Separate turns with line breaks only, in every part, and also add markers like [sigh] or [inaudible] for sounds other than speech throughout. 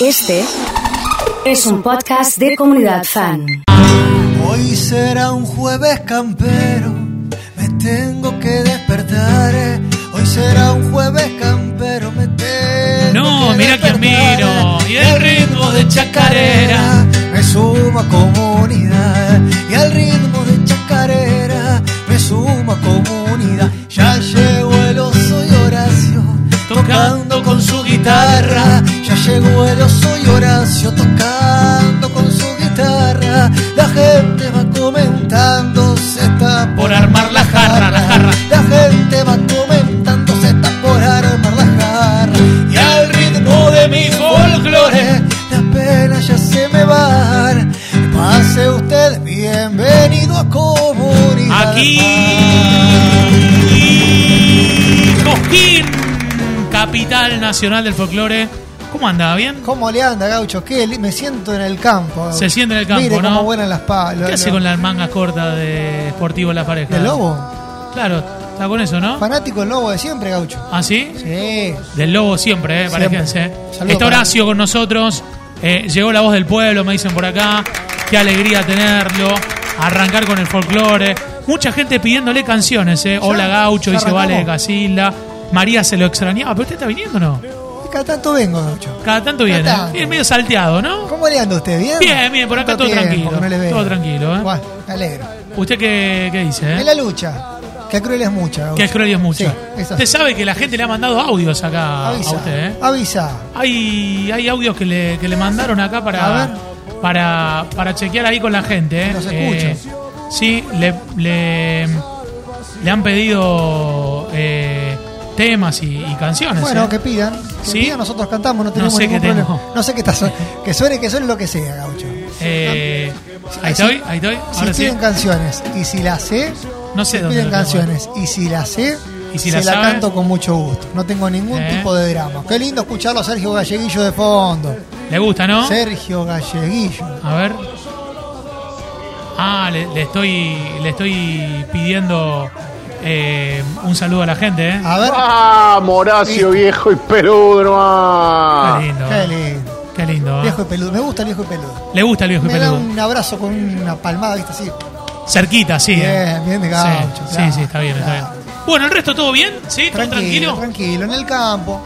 Este es un podcast de comunidad fan.
Hoy será un jueves campero, me tengo que despertar. eh. Hoy será un jueves campero, me tengo
No,
que
mira que
eh.
Y el ritmo de chacarera.
me suma comunidad. Y al ritmo de chacarera me suma comunidad. Llegó el oso y Horacio tocando con su guitarra. La gente va comentando, se está
Por armar la jarra, la jarra.
La gente va comentando, se está por armar la jarra. Y al ritmo de mi folclore, la pena ya se me va. Pase usted, bienvenido a comunidad.
Aquí. Cosquín, capital nacional del folclore. ¿Cómo anda? ¿Bien?
¿Cómo le anda, gaucho? ¿Qué? Me siento en el campo.
Se siente en el campo,
Mire
¿no?
cómo vuelan las palas.
¿Qué hace con las mangas cortas de Sportivo La Pareja?
¿El lobo?
Claro, está con eso, ¿no?
Fanático del lobo de siempre, gaucho.
¿Ah, sí?
Sí.
Del lobo siempre, ¿eh? Parejense. Está Horacio con nosotros. Eh, llegó la voz del pueblo, me dicen por acá. Qué alegría tenerlo. Arrancar con el folclore. Mucha gente pidiéndole canciones, ¿eh? Hola Gaucho, dice Vale de. Casilda. María se lo extrañaba. ¿Pero usted está viniendo o no?
Cada tanto vengo, gaucho.
Cada tanto viene.
Cada tanto.
Viene medio salteado, ¿no?
¿Cómo le anda usted? ¿Bien?
Bien, bien, por acá todo
tiempo
tranquilo.
que no le veo.
Todo tranquilo, ¿eh?
Bueno, me alegro.
¿Usted qué, qué dice?
En
Eh?
la lucha. Que cruel es mucha.
Que cruel es mucho.
Sí,
Usted sabe que la gente le ha mandado audios acá
Avisa.
a usted, ¿eh?
Avisa.
Hay, hay audios que le, que le mandaron acá para, para, para chequear ahí con la gente. ¿eh?
Los
Eh, sí, le, le, le han pedido eh, temas y, y canciones.
Bueno,
¿eh?
que pidan. Que
¿Sí?
pidan, nosotros cantamos, no tenemos
sé
ningún problema.
tengo.
No sé qué está Que suene, que suene lo que sea, gaucho.
Eh, ahí estoy, ahí estoy.
Si
sí.
piden canciones y si las sé,
No sé
si
dónde
piden canciones y si las sé,
¿Y si
se
la
canto con mucho gusto. No tengo ningún
¿Eh?
tipo de drama. Qué lindo escucharlo a Sergio Galleguillo de fondo.
¿Le gusta, no?
Sergio Galleguillo.
A ver. Ah, le, le estoy, le estoy pidiendo eh, un saludo a la gente, ¿eh?
A ver.
Ah, Moracio viejo y peludo,
Qué
nomás.
lindo.
Qué lindo.
Qué lindo. ¿eh?
Viejo y peludo. Me gusta el viejo y peludo.
Le gusta el viejo y
Me da
peludo.
un abrazo con una palmada, ¿viste? Así.
Cerquita, sí. ¿eh?
Bien, bien de gaucho.
sí,
claro,
sí, está bien, está bien. Bueno, ¿el resto todo bien? ¿Sí? ¿Todo
Tranquilo,
tranquilo?
tranquilo, en el campo,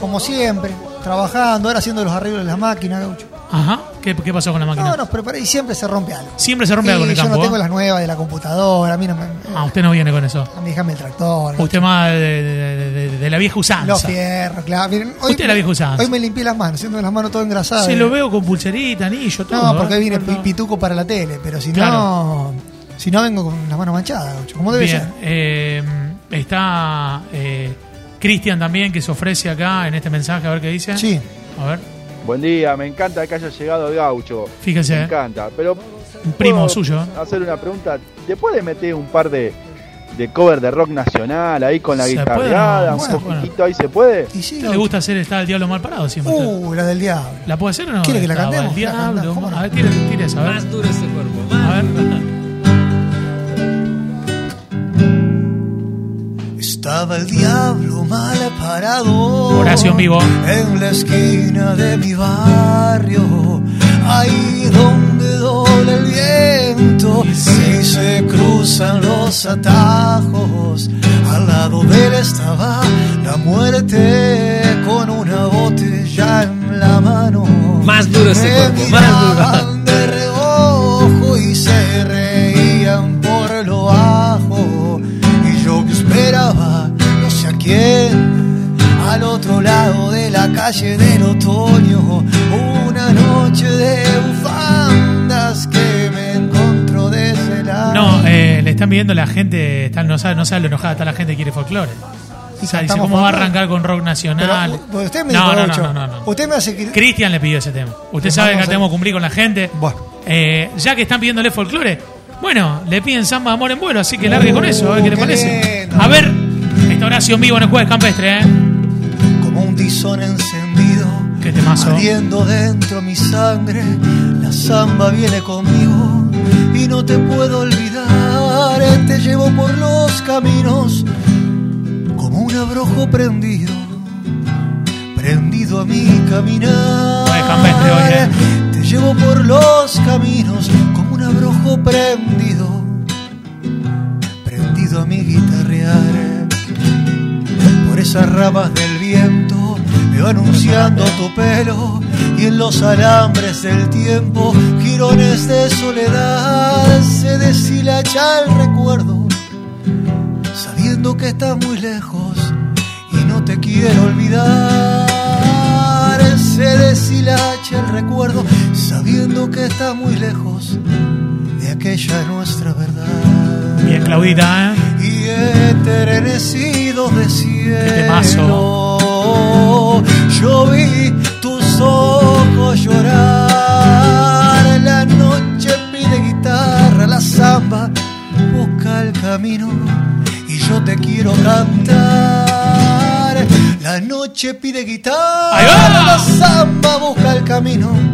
como siempre, trabajando, ahora haciendo los arreglos de las máquinas, gaucho.
Ajá. ¿Qué, qué pasó con la máquina?
No, nos preparé y siempre se rompe algo.
Siempre se rompe algo en el
yo
campo.
no tengo
¿eh?
las nuevas de la computadora, a mí no me...
Ah, usted no viene con eso.
A mí déjame el tractor.
Usted más de, de- de- de la vieja usanza.
Los fierros, claro. Miren, hoy,
Usted es la vieja usanza.
Hoy me limpié las manos, siendo las manos todas engrasadas.
Se lo veo con pulserita, anillo, todo.
No, porque
¿eh?
hoy viene
No.
pituco para la tele, pero si
Claro.
no... Si no vengo con las manos manchadas, como debe
Bien.
ser.
eh, está eh, Cristian también, que se ofrece acá en este mensaje, a ver qué dice.
Sí.
A ver,
Buen día, me encanta que haya llegado el gaucho.
Fíjese.
Me encanta. Pero.
un primo
¿puedo
suyo.
Hacer una pregunta. ¿Te puede meter un par de, de cover de rock nacional ahí con la.
Bueno,
un
bueno.
poquito ahí se puede.
Y sí,
¿A usted le gusta hacer Está el Diablo Mal Parado siempre?
Uh, la del diablo.
¿La puede hacer o no?
¿Quiere que la
Estaba
cantemos?
El
La
Diablo.
cantamos, ¿cómo no?
A ver, tire, tire esa, a ver.
Más duro ese cuerpo.
A ver.
Estaba el diablo mal parado.
Horacio en vivo.
En la esquina de mi barrio. Ahí donde dobla el viento. Y se cruzan los atajos. Al lado de él estaba la muerte. Con una botella en la mano.
Más duro ese cuerpo, más duro.
La calle del otoño, una noche de bufandas que me encontró de ese lado.
No, eh, le están pidiendo la gente, está, no, sabe, no sabe lo enojada está la gente que quiere folclore. O sea, dice, ¿cómo va a arrancar con rock
Pero
nacional?
u- usted me
no, no, no, no, no.
Usted me hace que...
Cristian le pidió ese tema. Usted sabe que acá tenemos que cumplir con la gente.
Bueno.
Eh, ya que están pidiéndole folclore, bueno, le piden samba amor en vuelo, así que largue con eso, a ver qué le parece. A ver, esta oración vivo en el jueves campestre, ¿eh?
Como un tizón encendido
Qué.
Ardiendo dentro mi sangre, la samba viene conmigo y no te puedo olvidar. Te llevo por los caminos como un abrojo prendido, prendido a mi caminar.
Hoy, ¿eh?
Te llevo por los caminos como un abrojo prendido, prendido a mi guitarrear. Por esas ramas del viento anunciando tu pelo y en los alambres del tiempo, girones de soledad, se deshilacha el recuerdo, sabiendo que estás muy lejos y no te quiero olvidar. Se deshilacha el recuerdo, sabiendo que estás muy lejos aquella nuestra verdad
Bien, Claudita, ¿eh?
y eternecidos de cielo. Yo vi tus ojos llorar. La noche pide guitarra, la samba busca el camino y yo te quiero cantar. La noche pide guitarra, la samba busca el camino.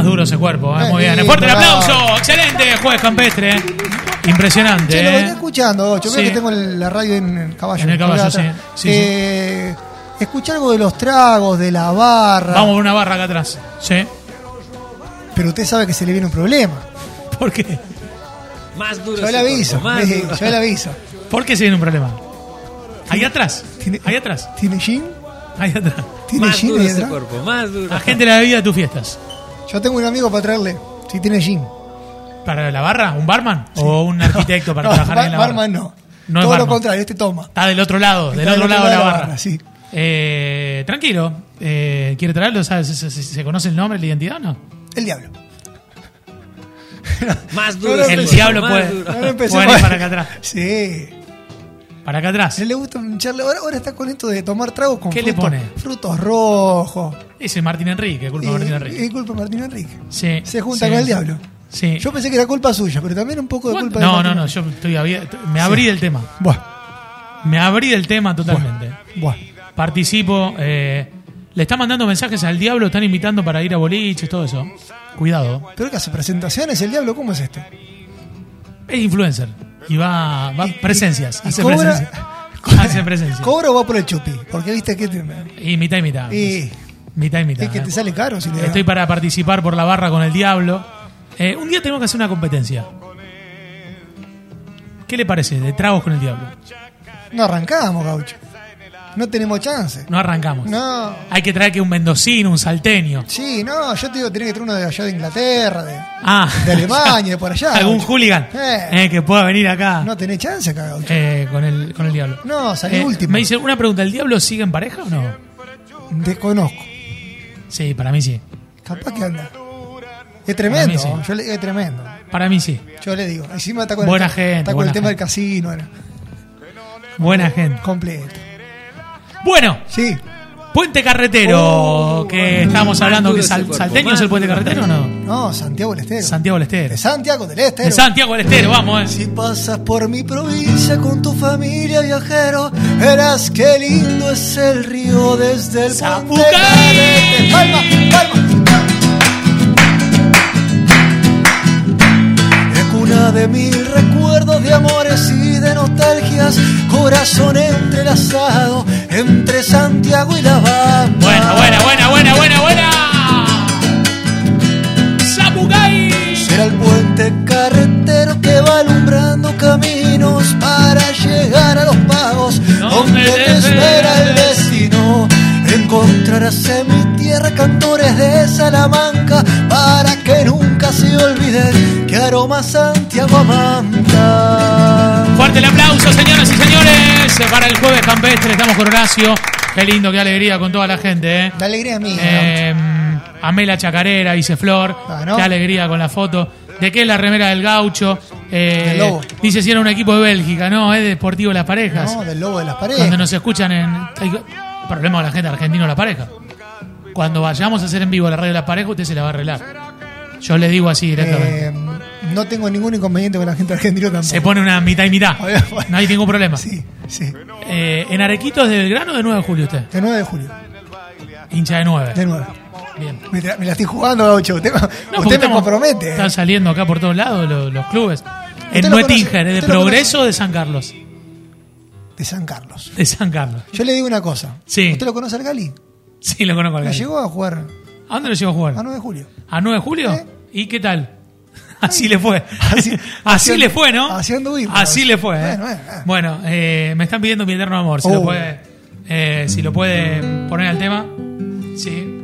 Más duro ese cuerpo, ¿eh? Muy bien. Fuerte el
bravo.
aplauso. Excelente, jueves campestre. ¿eh? Impresionante,
Che, lo venía
¿eh?
escuchando, Ocho. Mira
Sí.
que tengo la radio en el caballo.
En el caballo, sí. Sí,
Eh, Escuché algo de los tragos, de la barra.
Vamos por una barra acá atrás. Sí.
Pero usted sabe que se le viene un problema. [laughs]
¿Por qué?
Más duro
Yo le aviso.
cuerpo, más
eh,
duro.
Yo le aviso.
¿Por qué se viene un problema? Ahí atrás.
¿Tiene-
Ahí atrás.
¿Tiene gin?
Ahí atrás.
¿Tiene
Más
gin
duro ese
atrás?
cuerpo, más duro.
Agente de la bebida de tus fiestas.
Yo tengo un amigo para traerle. Si tiene gin.
¿Para la barra? ¿Un barman? ¿O un arquitecto para [laughs]
No,
trabajar
bar-
en la barra?
barman no.
No es
Todo lo contrario, este toma.
Está del otro lado, del otro lado de la barra.
sí.
Eh, tranquilo. Eh, ¿Quiere traerlo? ¿Sabes? ¿Se, se- se conoce el nombre, la identidad o no?
El diablo. [laughs]
Más
No
duro ese
El diablo puede.
No
puede ir para acá atrás. [laughs]
Sí.
Para acá atrás.
le gusta un charle. Ahora, ahora está con esto de tomar tragos con
¿Qué le pone?
frutos rojos.
Ese Martín Enrique, culpa de Martín Enrique.
y culpa de Martín Enrique.
Sí,
Se junta
sí,
con el diablo.
Sí.
Yo pensé que era culpa suya, pero también un poco de culpa de
no, no, no, yo estoy abierto. Me abrí del tema.
Buah,
Me abrí del tema totalmente.
buah.
Participo. eh, le está mandando mensajes al diablo, están invitando para ir a boliches, todo eso. Cuidado.
Pero que hace presentaciones, el diablo, ¿cómo es esto?
Es influencer. Y va, va presencias.
y
hace
cobra-
presencia. [laughs] Hace presencia.
¿Cobra o va por el chupi? Porque viste que
Y mitad y mitad.
y,
Mitad y mitad.
es que te sale caro si le.
Estoy para participar por la barra con el diablo. Eh, un día tenemos que hacer una competencia. ¿Qué le parece? De tragos con el diablo.
No arrancamos, gaucho. No tenemos chance.
No arrancamos.
No.
Hay que traer que un mendocino, un salteño.
Sí, no, yo te digo, tenés que traer uno de allá de Inglaterra, de,
Ah,
de Alemania, de por allá. [laughs]
Algún
gaucho.
hooligan
Eh.
eh, que pueda venir acá
No tenés chance acá, gaucho.
eh, con, el, con el diablo.
No, salí
Eh,
último.
Me dice una pregunta: ¿el diablo sigue en pareja o no?
Desconozco.
Sí, para mí sí.
Capaz que anda. Es tremendo,
sí.
yo le, es tremendo.
Para mí sí.
Yo le digo. Encima está con
Buena
el,
gente,
está con el tema
gente.
del casino, era
Buena gente.
completo.
Bueno,
Sí,
puente carretero.
Oh,
que estamos hablando que sal- salteño es el puente carretero o no?
no, Santiago del Estero.
Santiago del Estero.
De Santiago del Estero.
De Santiago del Estero, vamos, eh.
Si pasas por mi provincia con tu familia viajero, verás qué lindo es el río desde el puente
¡Zapucay!
Carrete. Palma, palma. Es cuna de mil recuerdos de amores y de nostalgias, corazón entrelazado entre Santiago y La Bamba.
Buena, buena, buena, buena, buena, buena. Sapucay.
Será el puente carretero que va alumbrando caminos para llegar a los pagos donde te espera el destino. Encontrarás en mi tierra cantores de Salamanca para que nunca se olviden que aroma Santiago a manta.
Fuerte el aplauso, señoras y señores. Con Horacio. Qué lindo, qué alegría con toda la gente, ¿eh?
La alegría mía.
Eh, Amela Chacarera, dice Flor.
Ah, ¿no?
Qué alegría con la foto. ¿De qué es la remera del gaucho? Eh,
Del Lobo.
Dice si era un equipo de Bélgica, no, es de Deportivo Las Parejas.
no, del lobo de las
Cuando
paredes.
nos escuchan en. hay problema con la gente argentina La Pareja. Cuando vayamos a hacer en vivo la radio de Las Parejas, usted se la va a arreglar. Yo le digo así directamente.
Eh, no tengo ningún inconveniente con la gente argentina tampoco.
Se pone una mitad y mitad. No hay ningún problema.
Sí, sí.
Eh, ¿En Arequito es de Belgrano o de 9 de julio usted?
De 9 de julio.
Hincha de 9.
De 9.
Bien.
Me, la estoy jugando, Gaucho. Usted,
No,
usted me
estamos-
compromete. ¿eh?
Están saliendo acá por todos lados los, los clubes.
¿Usted
En
lo
Nuetinger? ¿es de
¿Usted lo
Progreso o de San Carlos?
De San Carlos.
De San Carlos.
Yo le digo una cosa.
Sí.
¿Usted lo conoce al Gali?
Sí, lo conozco al
Me
Gallo.
llegó a jugar
¿A dónde lo llevó a jugar?
a 9 de julio.
¿A 9 de julio?
Eh.
¿Y qué tal? Así le fue.
Así- [laughs]
le fue, ¿no?
así anduvimos.
Así le fue. ¿eh?
Bueno, bueno, bueno.
Bueno, eh, me están pidiendo mi eterno amor. Si, lo
Oh.
puede, eh, si lo puede poner al tema. Sí.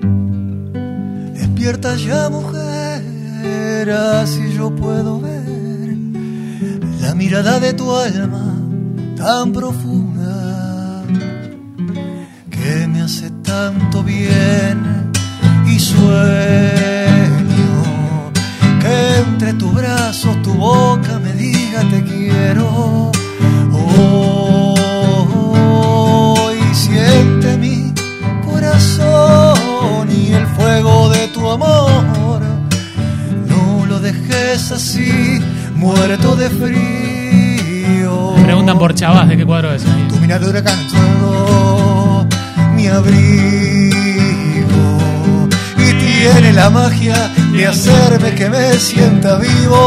Despierta ya, mujer, así yo puedo ver la mirada de tu alma tan profunda que me hace tanto bien y sueño que entre tus brazos tu boca me diga te quiero. Hoy siente mi corazón y el fuego de tu amor. No lo dejes así, muerto de frío.
Me preguntan por Chavás de qué cuadro es.
Tu mirada huracán todo mi abrigo la magia de hacerme que me sienta vivo.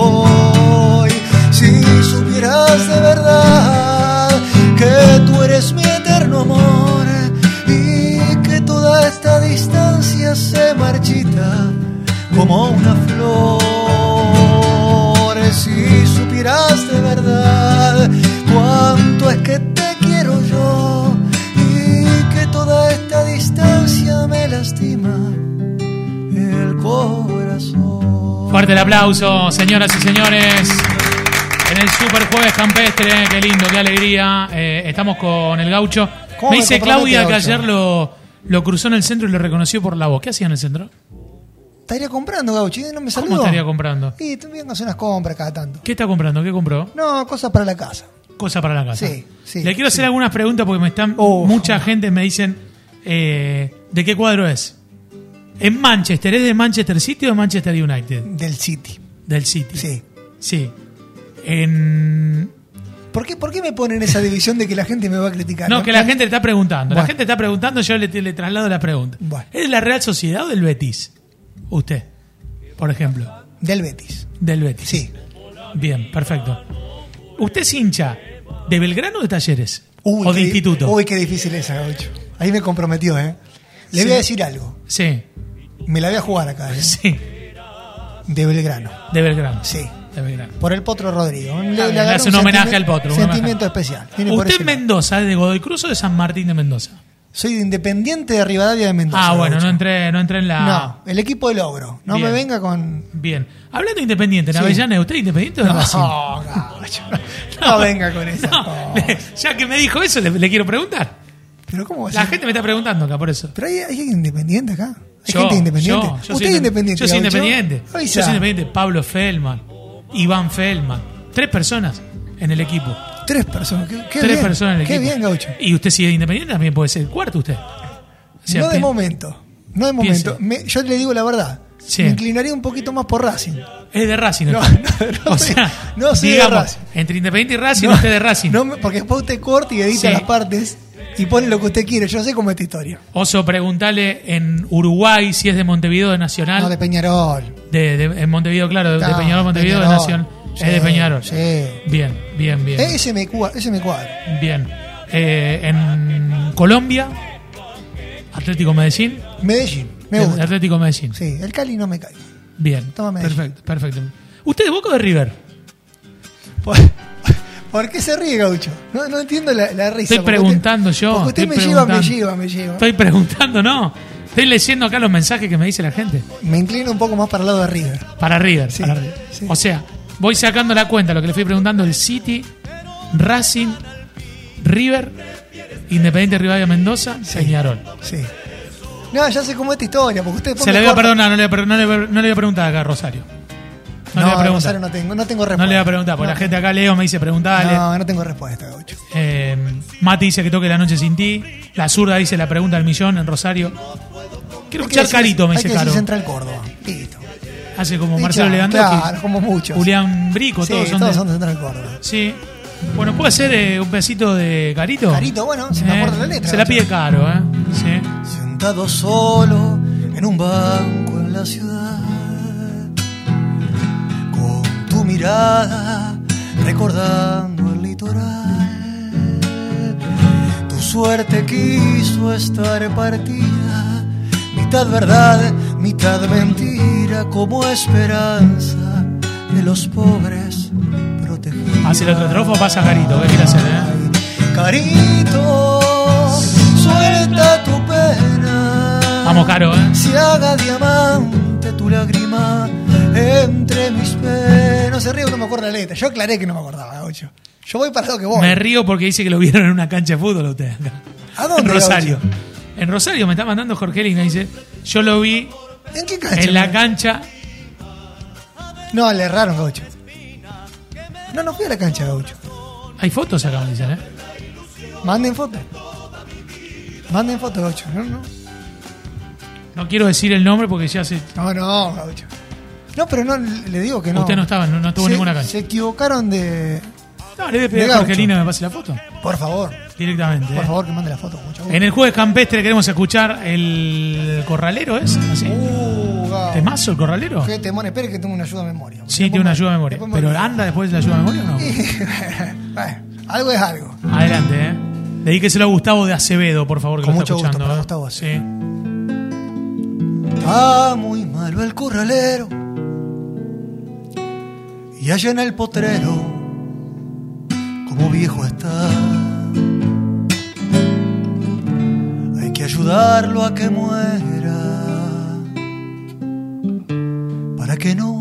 Hoy, si supieras de verdad
Fuerte el aplauso, señoras y señores. En el Super Jueves Campestre, qué lindo, qué alegría. Eh, estamos con el gaucho.
¿Cómo
Me dice Claudia que
Gaucho?
ayer lo, lo cruzó en el centro y lo reconoció por la voz. ¿Qué hacía en el centro?
Estaría comprando, Gauchi, no me saludó.
¿Cómo estaría comprando?
Vienes a hacer unas compras cada tanto.
¿Qué está comprando? ¿Qué compró?
No, cosas para la casa.
Cosa para la casa.
Sí, sí,
Le quiero hacer
sí.
algunas preguntas porque me están.
Oh.
mucha gente me dicen eh, de qué cuadro es. En Manchester, ¿es de Manchester City o de Manchester United?
Del City.
Del City.
Sí.
Sí. En.
¿Por qué, ¿Por qué me ponen esa división de que la gente me va a criticar?
No, que la gente le está preguntando. La gente está preguntando, yo le, le traslado la pregunta.
Bueno.
¿Es de la Real Sociedad o del Betis? Usted, por ejemplo.
Del Betis.
Del Betis.
Sí.
Bien, perfecto. ¿Usted es hincha de Belgrano o de Talleres?
Uy,
¿O de
qué-
Instituto?
Uy, qué difícil esa, Gaucho. Ahí me comprometió, ¿eh? Le
Sí.
voy a decir algo.
Sí,
Me la voy a jugar acá, ¿eh?
sí.
De Belgrano.
De Belgrano.
Sí.
De Belgrano.
Por el Potro Rodrigo. Le,
hace un homenaje al Potro, un
Sentimiento
homenaje.
especial.
¿Usted es. Mendoza, es de Godoy Cruz o de San Martín de Mendoza?
Soy de Independiente de Rivadavia de Mendoza.
ah, bueno, no entré, no entré en la.
No, el equipo de logro. No
Bien.
me venga con.
Bien. Hablando de Independiente, en
Sí.
¿usted es Independiente o de
No,
Racing?
Gaucho. No venga con. [laughs]
No, le- [laughs] ya que me dijo eso, le, le quiero preguntar.
Pero ¿cómo va a
La
ser?
gente me está preguntando acá por eso.
Pero hay, hay independiente acá. Hay
Yo,
gente independiente.
yo, yo
Usted es
inde-
independiente.
Yo soy independiente. Yo soy independiente. Pablo Feldman, Iván Feldman. Tres personas en el equipo.
Tres personas. Qué, qué
Tres
bien.
personas en el
Qué
equipo.
bien, Gaucho.
Y usted si es independiente también puede ser el cuarto usted. O sea,
no de momento. No de momento. Me- yo le digo la verdad.
Sí.
Me inclinaría un poquito más por Racing.
Es de Racing.
No, [laughs] no, no
o sea,
no soy de
digamos,
Racing.
entre Independiente y Racing,
No,
usted de Racing.
no porque después usted corta y edita
Sí.
las partes y pone lo que usted quiere. Yo sé cómo es esta historia.
Oso, preguntale en Uruguay si es de Montevideo de Nacional.
No, de Peñarol.
de, de- en Montevideo, claro, de, de
No,
Peñarol, Montevideo de
Peñarol.
Nacional.
Sí,
es de Peñarol.
sí.
Bien, bien, bien.
Ese, me, ese me cuadra.
Bien. Eh, en Colombia, Atlético Medellín.
Medellín. Me gusta.
Atlético Medellín.
Sí, el Cali no me cae.
Bien.
Toma Medellín.
Perfecto, perfecto. ¿Usted de Boca o de River?
¿Por, por qué se ríe, Gaucho? No, no entiendo la, la risa.
Estoy preguntando
usted,
yo,
Porque usted me lleva, me lleva, me lleva.
Estoy preguntando, no. Estoy leyendo acá los mensajes que me dice la gente.
Me inclino un poco más para el lado de River.
Para River.
Sí,
para River.
sí.
O sea, voy sacando la cuenta, lo que le fui preguntando, el City, Racing, River, Independiente Rivadavia Mendoza, Peñarol.
Sí. No, ya sé cómo es esta historia, porque usted
Se le voy a perdonar, no le, voy a- no, le, voy preguntar acá Rosario. No, le voy a preguntar.
Rosario no tengo, no tengo respuesta.
No le voy a preguntar, porque
No.
la gente acá, Leo, me dice preguntale.
No, no tengo respuesta, Gaucho.
Eh, Mati dice que toque la noche sin ti. La zurda dice la pregunta del millón en Rosario. Quiero
Hay que
escuchar
decir-
Carito, me
hay
dice
que decir
Caro.
Central Córdoba. Listo.
Hace como
Y
Marcelo
claro,
Lewandowski.
Claro, como muchos.
Julián Brico,
Sí,
todos son
todos
de-
son de Central Córdoba.
Sí. Bueno, ¿puede ser eh, un besito de Carito?
Carito, bueno, se me
Eh,
acuerda la letra.
Se la pide caro, ¿eh? Sí.
Sentado solo en un banco en la ciudad, mirada recordando el litoral, tus suerte quiso estar partida, mitad verdad, mitad mentira, como esperanza de los pobres protegidos.
Hace el otro trofo, pasa Carito. ¿Qué quiere hacer, eh?
Carito, suelta tu pena.
Vamos, Caro, ¿eh?
Si haga diamante tu lágrima entre mis penas.
No se ríe, no me acuerdo la letra. Yo aclaré que no me acordaba, Gaucho. Yo voy para lo que voy.
Me río porque dice que lo vieron en una cancha de fútbol usted. acá.
¿A dónde,
En Rosario.
Gaucho?
En Rosario me está mandando Jorgelina. Dice: Yo lo vi
¿En qué cancha?
en la cancha.
No, le erraron, Gaucho. No, no fui a la cancha, Gaucho.
Hay fotos acá, me dicen, ¿eh?
Manden foto. Manden foto, Gaucho. No, no.
No quiero decir el nombre porque ya se.
No, no, Gaucho. No, pero no, le digo que no.
Usted no estaba, no, no
Se-
ninguna cancha.
Se equivocaron de.
No, le voy a pedir a. Jorgelina que me pase la foto.
Por favor,
Directamente.
por
¿eh?
favor, que mande la foto, mucho gusto.
En el jueves campestre queremos escuchar el corralero, ¿es? ¿Así?
Uh.
¿Temazo el corralero?
Qué temón, espere que tengo una ayuda de memoria.
Sí, tiene una ayuda de memoria.
Después
¿Pero anda después de la ayuda de memoria o no? [laughs]
bueno, algo es algo.
Adelante, ¿eh? Dedíqueselo a Gustavo de Acevedo, por favor, que
Con
lo está
mucho gusto
escuchando.
para
¿eh?
Gustavo
Sí.
Está muy malo el corralero. Y allá en el potrero, como viejo está. Hay que ayudarlo a que muera. Para que no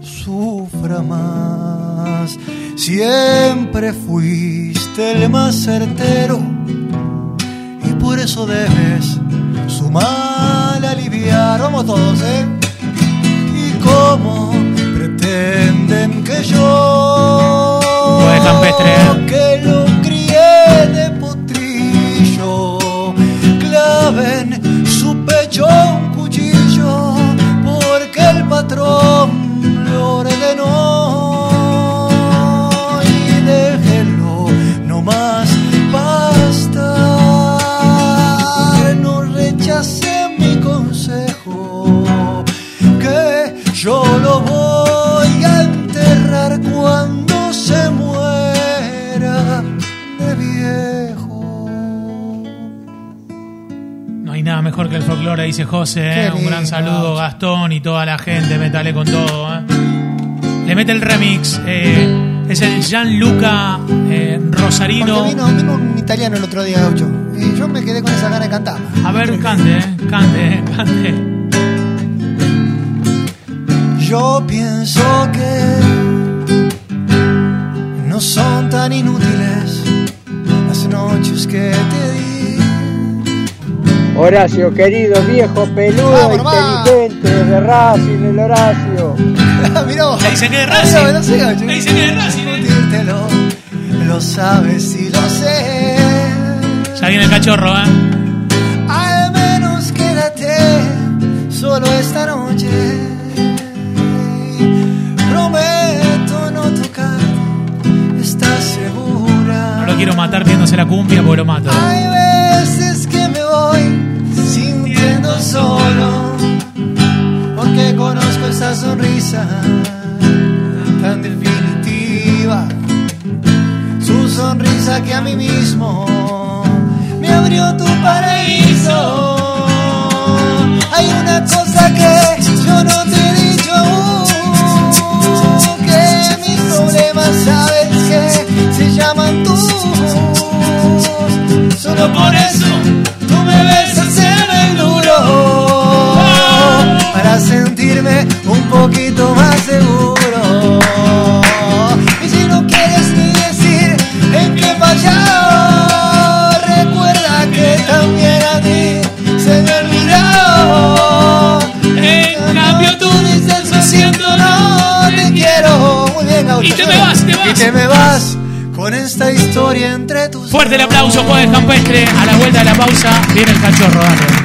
sufra más. Siempre fuiste el más certero y por eso debes su mal aliviar. Vamos todos, ¿eh? Y cómo pretenden que yo,
campestre, ¿eh?
que lo crié de potrillo, claven su pecho un cuchillo, porque el patrón
dice José. ¿eh? Un gran saludo, Gastón y toda la gente. Métale con todo. ¿eh? Le mete el remix. eh, es el Gianluca eh, Rosarino.
Vino, vino un italiano el otro día, Gaucho. Y yo me quedé con esa gana de cantar.
A ver, cante, ¿eh? cante, ¿eh? cante.
Yo pienso que no son tan inútiles las noches que te di.
Horacio, querido, viejo, peludo,
Vamos,
inteligente, de Racing, el Horacio. [laughs]
Mirá vos.
Le dicen que es
Ah,
Racing.
no, no sé.
Le dicen que es Racing.
Discutírtelo, lo sabes y lo sé.
Ya viene el cachorro, ¿eh?
Al menos quédate solo esta noche. Prometo no tocar, ¿estás segura?
No lo quiero matar viéndose la cumbia porque lo mato.
Sonrisa tan definitiva. Su sonrisa que a mí mismo me abrió tu paraíso. Hay una cosa que yo no te he dicho aún, que mis problemas sabes que se llaman tú. Solo por eso tú me besas en el duro para sentirme con esta historia entre tus
Fuerte el aplauso, jueves campestre. A la vuelta de la pausa viene el cachorro, dale.